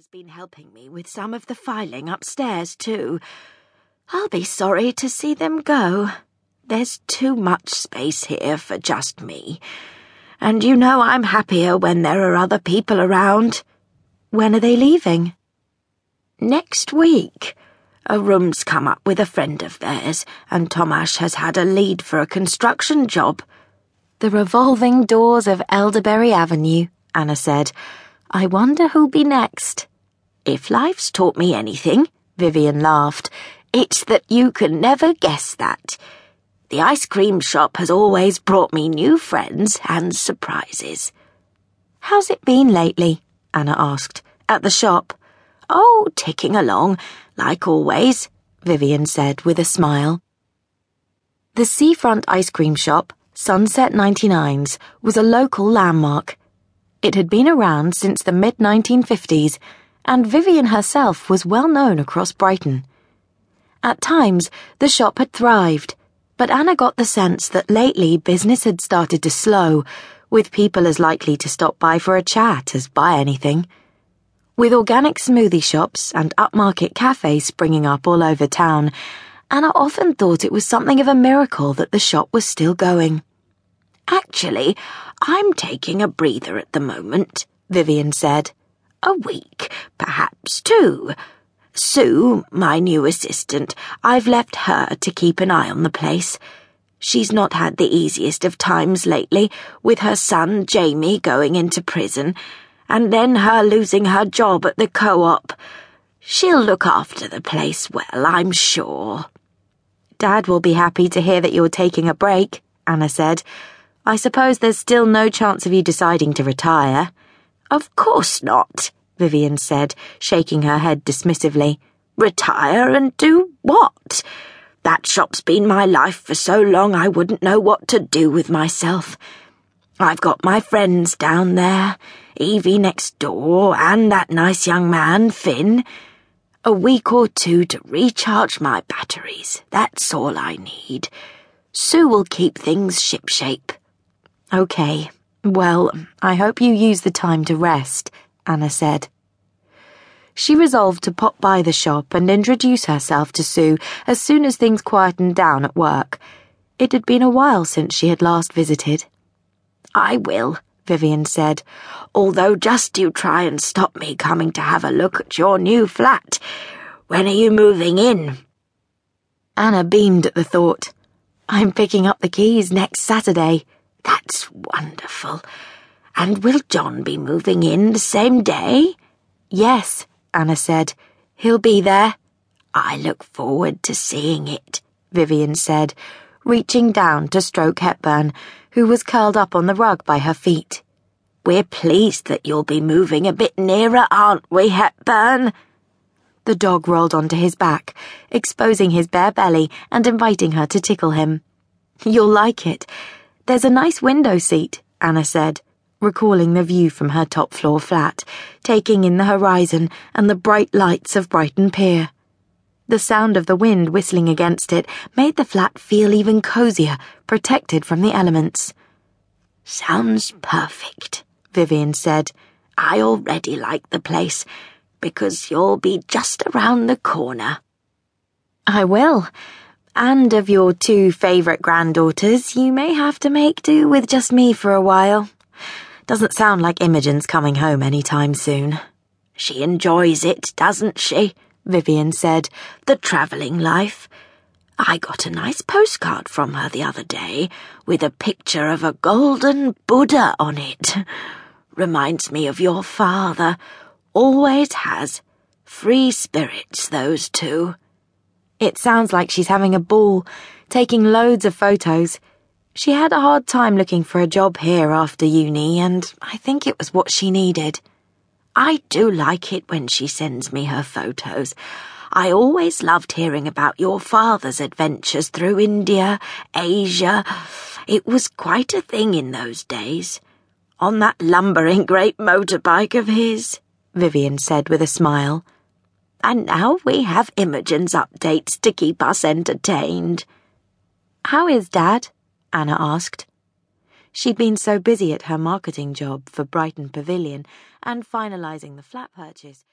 has been helping me with some of the filing upstairs, too. I'll be sorry to see them go. There's too much space here for just me. And you know I'm happier when there are other people around. When are they leaving? Next week. A room's come up with a friend of theirs, and Tomasz has had a lead for a construction job. The revolving doors of Elderberry Avenue, Anna said. I wonder who'll be next. If life's taught me anything, Vivien laughed, it's that you can never guess that. The ice cream shop has always brought me new friends and surprises. How's it been lately? Anna asked. At the shop? Oh, ticking along, like always, Vivien said with a smile. The seafront ice cream shop, Sunset 99's, was a local landmark. It had been around since the mid 1950s, and Vivien herself was well known across Brighton. At times, the shop had thrived, but Anna got the sense that lately business had started to slow, with people as likely to stop by for a chat as buy anything. With organic smoothie shops and upmarket cafes springing up all over town, Anna often thought it was something of a miracle that the shop was still going. Actually, I'm taking a breather at the moment, Vivien said. A week, perhaps two. Sue, my new assistant, I've left her to keep an eye on the place. She's not had the easiest of times lately, with her son Jamie going into prison and then her losing her job at the co-op. She'll look after the place well, I'm sure. Dad will be happy to hear that you're taking a break, Anna said. I suppose there's still no chance of you deciding to retire. Of course not, Vivien said, shaking her head dismissively. Retire and do what? That shop's been my life for so long I wouldn't know what to do with myself. I've got my friends down there, Evie next door, and that nice young man, Finn. A week or two to recharge my batteries. That's all I need. Sue will keep things shipshape. Okay. Well, I hope you use the time to rest, Anna said. She resolved to pop by the shop and introduce herself to Sue as soon as things quietened down at work. It had been a while since she had last visited. I will, Vivien said, although just you try and stop me coming to have a look at your new flat. When are you moving in? Anna beamed at the thought. I'm picking up the keys next Saturday. That's wonderful. And will John be moving in the same day? Yes, Anna said. He'll be there. I look forward to seeing it, Vivien said, reaching down to stroke Hepburn who was curled up on the rug by her feet. We're pleased that you'll be moving a bit nearer, aren't we, Hepburn? The dog rolled onto his back, exposing his bare belly and inviting her to tickle him. You'll like it. There's a nice window seat, Anna said, recalling the view from her top floor flat, taking in the horizon and the bright lights of Brighton Pier. The sound of the wind whistling against it made the flat feel even cozier, protected from the elements. Sounds perfect, Vivien said. I already like the place, because you'll be just around the corner. I will. And of your two favourite granddaughters, you may have to make do with just me for a while. Doesn't sound like Imogen's coming home any time soon. She enjoys it, doesn't she? Vivien said, the travelling life. I got a nice postcard from her the other day with a picture of a golden Buddha on it. Reminds me of your father. Always has. Free spirits, those two. It sounds like she's having a ball, taking loads of photos. She had a hard time looking for a job here after uni, and I think it was what she needed. I do like it when she sends me her photos. I always loved hearing about your father's adventures through India, Asia. It was quite a thing in those days. On that lumbering great motorbike of his, Vivien said with a smile. And now we have Imogen's updates to keep us entertained. How is Dad? Anna asked. She'd been so busy at her marketing job for Brighton Pavilion and finalising the flat purchase.